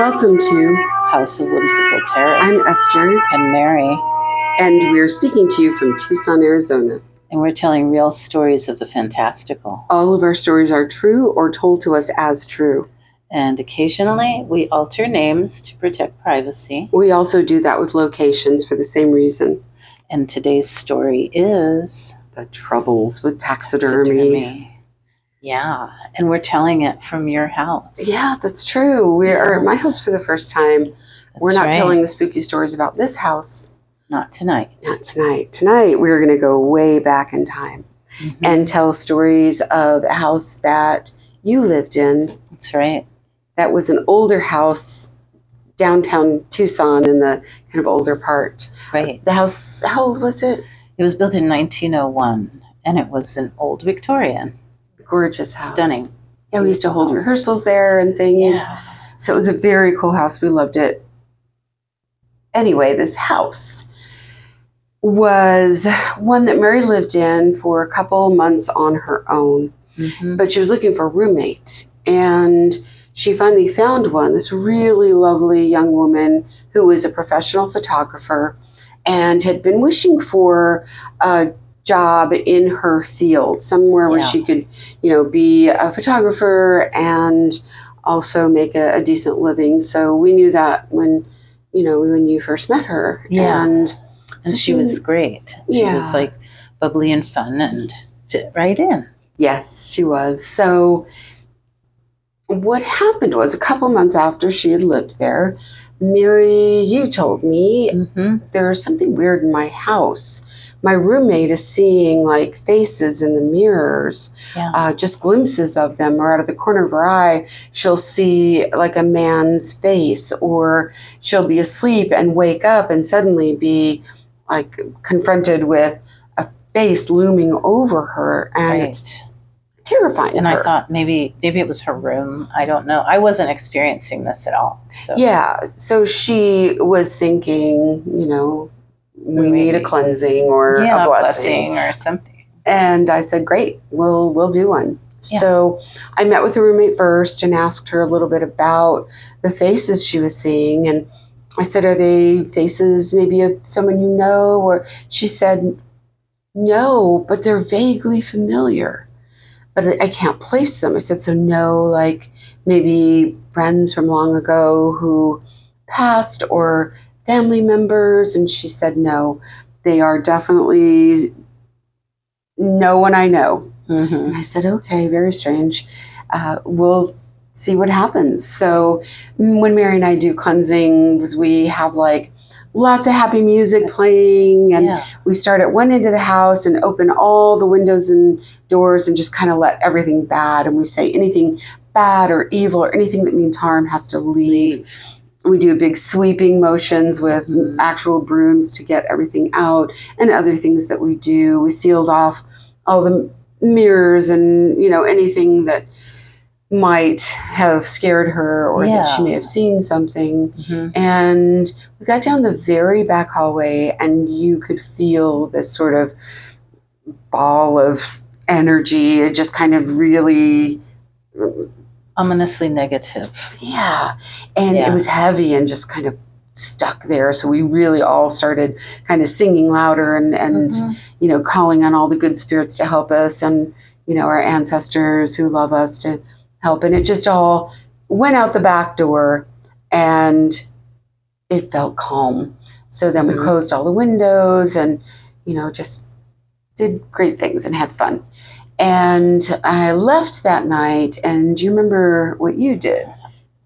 Welcome to House of Whimsical Terror. I'm Esther, I'm Mary, and we're speaking to you from Tucson, Arizona. and we're telling real stories of the fantastical. All of our stories are true or told to us as true. And occasionally we alter names to protect privacy. We also do that with locations for the same reason. And today's story is The troubles with taxidermy. taxidermy. Yeah, and we're telling it from your house. Yeah, that's true. We are at my house for the first time. That's we're not right. telling the spooky stories about this house. Not tonight. Not tonight. Tonight, we're going to go way back in time Mhm. and tell stories of a house that you lived in That's right. that was an older house downtown Tucson in the kind of older part. Right. The house, how old was it? It was built in 1901 and it was an old Victorian. Gorgeous house. Stunning. Yeah, we used to hold rehearsals there and things. Yeah. So it was a very cool house. We loved it. Anyway, this house was one that Mary lived in for a couple months on her own, Mhm. but she was looking for a roommate. And she finally found one, this really lovely young woman who was a professional photographer and had been wishing for a job in her field, somewhere where she could, you know, be a photographer and also make a, a decent living. So we knew that when, you know, when you first met her. Yeah. And so And she was great. She Yeah. was like bubbly and fun and fit right in. Yes, she was. So, what happened was a couple months after she had lived there, Mary, you told me hmm there's something weird in my house. My roommate is seeing like faces in the mirrors, Yeah. uh, just glimpses of them, or out of the corner of her eye, she'll see like a man's face, or she'll be asleep and wake up and suddenly be like confronted with a face looming over her, and it's terrifying. And her. I thought maybe maybe it was her room. I don't know. I wasn't experiencing this at all. So Yeah, so she was thinking, you know, we need a cleansing or yeah, a blessing. or something. And I said, "Great, we'll we'll do one." Yeah. So I met with a roommate first and asked her a little bit about the faces she was seeing, and I said, "Are they faces maybe of someone you know?" Or she said, "No, but they're vaguely familiar." But I can't place them. I said, "So no, like maybe friends from long ago who passed or family members?" And she said, "No, they are definitely no one I know." hmm And I said, okay, very strange. Uh, we'll see what happens. So when Mary and I do cleansings, we have like lots of happy music playing and Yeah. we start at one end of the house and open all the windows and doors and just kind of let everything bad and we say anything bad or evil or anything that means harm has to leave. We do big sweeping motions with actual brooms to get everything out and other things that we do. We sealed off all the mirrors and you know anything that might have scared her or that she may have seen something. Hmm and we got down the very back hallway and you could feel this sort of ball of energy. It just kind of really Ominously negative. yeah and Yeah. it was heavy and just kind of stuck there so we really all started kind of singing louder and and Mhm. you know, calling on all the good spirits to help us and, you know, our ancestors who love us to help. And it just all went out the back door and it felt calm. So then we Mhm. closed all the windows and, you know, just did great things and had fun. And I left that night. And do you remember what you did?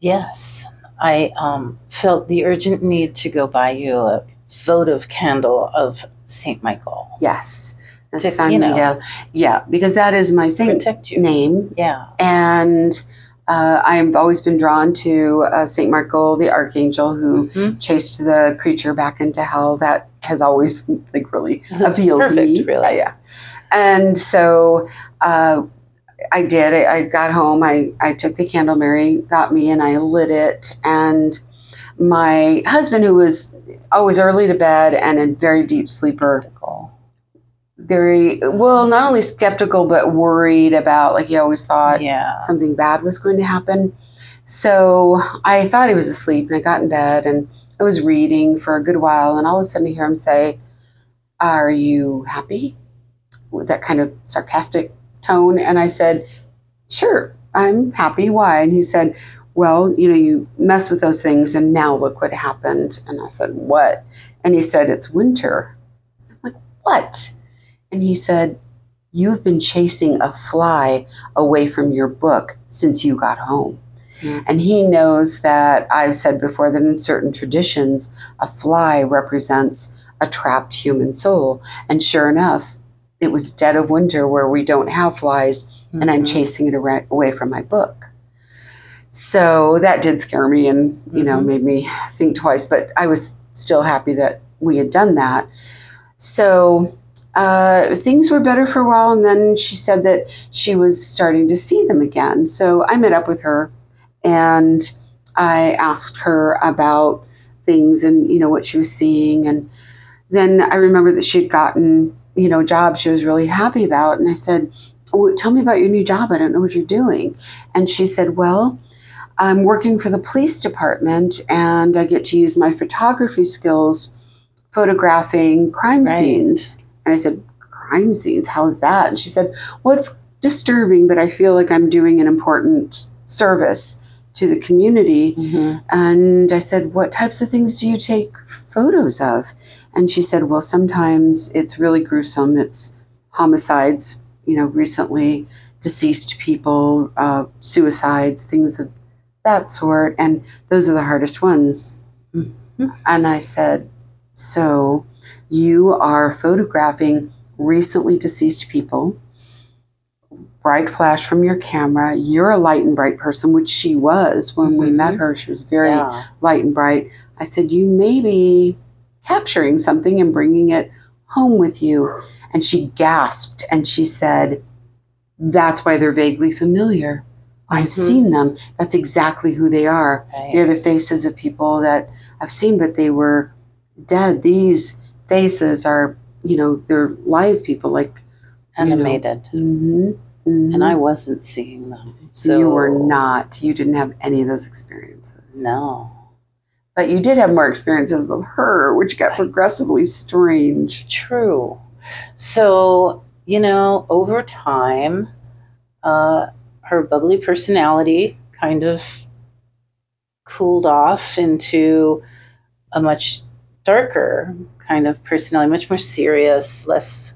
Yes, I um, felt the urgent need to go buy you a votive candle of Saint Michael. Yes. The To, San you know. Miguel. Yeah, because that is my saint name. Yeah. and uh, I've always been drawn to uh, Saint Michael, the archangel who Mhm. chased the creature back into hell. That has always like really That's appealed perfect, to me. really. Yeah, yeah. And so uh, I did. I, I got home. I I took the candle Mary got me, and I lit it. And my husband, who was always early to bed and a very deep sleeper. Very well, not only skeptical but worried about like he always thought Yeah. something bad was going to happen. So I thought he was asleep, and I got in bed and I was reading for a good while, and all of a sudden I hear him say, "Are you happy?" With that kind of sarcastic tone, and I said, "Sure, I'm happy. Why?" And he said, "Well, you know, you mess with those things, and now look what happened." And I said, "What?" And he said, "It's winter." I'm like, "What?" And he said, You've been chasing a fly away from your book since you got home. Mm. And he knows that I've said before that in certain traditions, a fly represents a trapped human soul. And sure enough, it was dead of winter where we don't have flies, and I'm Mhm. chasing it away from my book. So that did scare me and, you know, Mhm. made me think twice, but I was still happy that we had done that. So uh, things were better for a while, and then she said that she was starting to see them again. So I met up with her and I asked her about things and, you know, what she was seeing. And then I remember that she'd gotten, you know, a job she was really happy about. And I said, oh, Tell me about your new job. I don't know what you're doing. And she said, Well, I'm working for the police department and I get to use my photography skills photographing crime Right. scenes. And I said, Crime scenes? How's that? And she said, Well, it's disturbing, but I feel like I'm doing an important service to the community. Mhm. And I said, What types of things do you take photos of? And she said, Well, sometimes it's really gruesome. It's homicides, you know, recently deceased people, uh, suicides, things of that sort. And those are the hardest ones. Mhm. And I said, So you are photographing recently deceased people, bright flash from your camera. You're a light and bright person, which she was when we Mhm. met her. She was very Yeah. light and bright. I said, You may be capturing something and bringing it home with you. And she gasped and she said, That's why they're vaguely familiar. I've Mhm. seen them. That's exactly who they are. Right. They're the faces of people that I've seen, but they were dead. These faces are, you know, they're live people. Like, you know. Animated. hmm And I wasn't seeing them. So you were not. You didn't have any of those experiences. No. But you did have more experiences with her, which got progressively strange. True. So, you know, over time, uh, her bubbly personality kind of cooled off into a much darker kind of personality, much more serious, less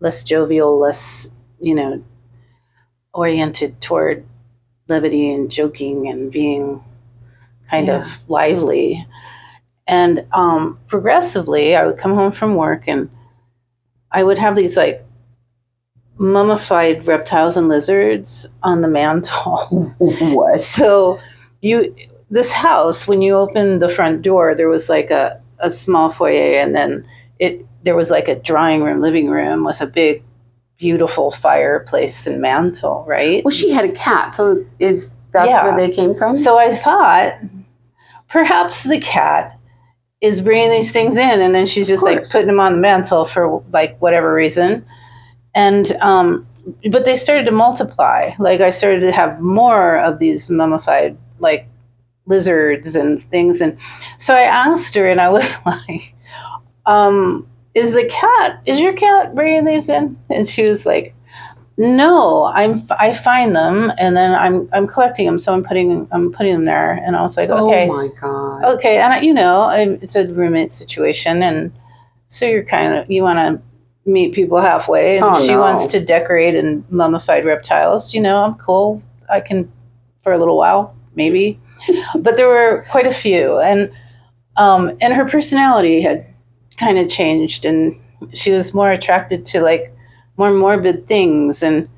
less jovial, less, you know, oriented toward levity and joking and being kind Yeah. of lively. And um, progressively, I would come home from work and I would have these like mummified reptiles and lizards on the mantle. what? so you, this house, when you opened the front door, there was like a, a small foyer, and then it there was like a drawing room, living room with a big, beautiful fireplace and mantle, right? Well, she had a cat, so is that's Yeah. where they came from? So I thought perhaps the cat is bringing these things in, and then she's just like putting them on the mantle for like whatever reason. And um, but they started to multiply. Like I started to have more of these mummified like lizards and things, and so I asked her, and I was like, um, "Is the cat? Is your cat bringing these in?" And she was like. No, I'm. I find them, and then I'm. I'm collecting them, so I'm putting. I'm putting them there, and I was like, okay, Oh my god. okay, and I, you know, I, it's a roommate situation, and so you're kind of you want to meet people halfway, and Oh, she no. wants to decorate in mummified reptiles. You know, I'm cool. I can for a little while, maybe, but there were quite a few, and um, and her personality had kind of changed, and she was more attracted to like more morbid things, and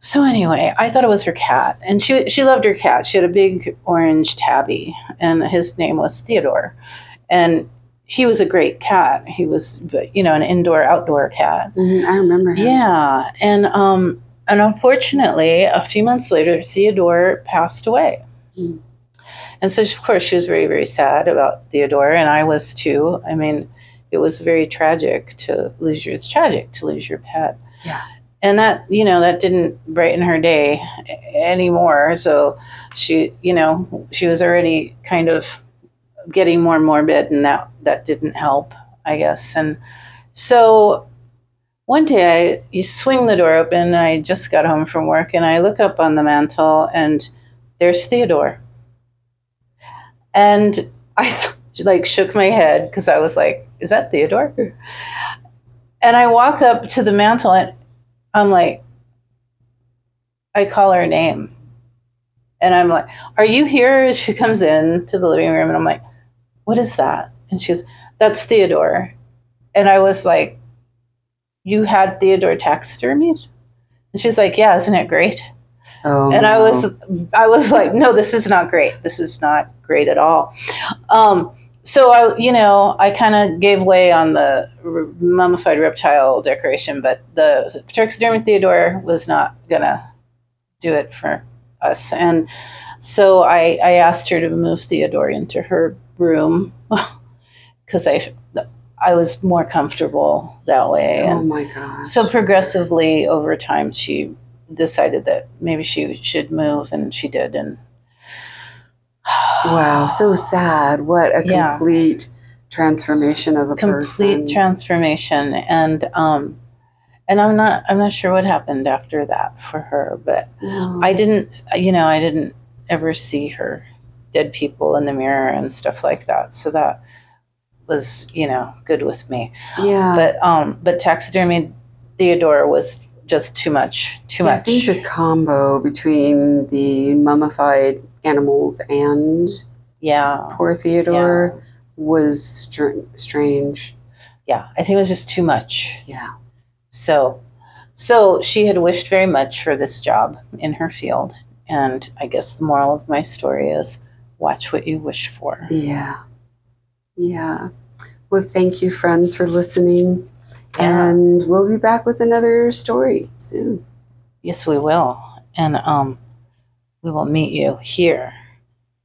so anyway, I thought it was her cat, and she she loved her cat. She had a big orange tabby, and his name was Theodore, and he was a great cat. He was, you know, an indoor outdoor cat. Mhm, I remember him. Yeah, and um, and unfortunately, a few months later, Theodore passed away. Mm. And so, of course, she was very, very sad about Theodore, and I was too. I mean, it was very tragic to lose your. It's tragic to lose your pet. Yeah. and that you know that didn't brighten her day anymore so she you know she was already kind of getting more morbid and that that didn't help i guess and so one day I, you swing the door open i just got home from work and i look up on the mantle and there's theodore and i like shook my head because i was like is that theodore and i walk up to the mantle and I'm like, I call her name. And I'm like, Are you here? She comes in to the living room and I'm like, What is that? And she goes, That's Theodore. And I was like, You had Theodore taxidermied? And she's like, Yeah, isn't it great? Oh, and I was I was like, No, this is not great. This is not great at all. Um, so I, you know, I kind of gave way on the r- mummified reptile decoration, but the taxidermy Theodore was not gonna do it for us, and so I, I asked her to move Theodore into her room because I, I was more comfortable that way, Oh and my god! so progressively over time, she decided that maybe she should move, and she did, and wow, so sad. What a Yeah. complete transformation of a complete person. Complete transformation and um and i'm not i'm not sure what happened after that for her but Oh. i didn't you know i didn't ever see her dead people in the mirror and stuff like that so that was you know good with me yeah. but um but taxidermy theodore was just too much too Yeah, I much think the combo between the mummified animals and yeah poor Theodore was str- strange. yeah i think it was just too much Yeah. So, so she had wished very much for this job in her field, and I guess the moral of my story is watch what you wish for. Yeah. Yeah. Well, thank you, friends, for listening. Yeah. And we'll be back with another story soon. Yes, we will, and um, we will meet you here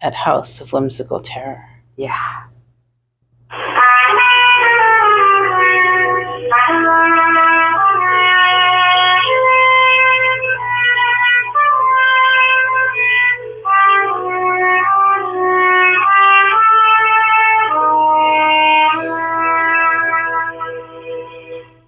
at House of Whimsical Terror. Yeah.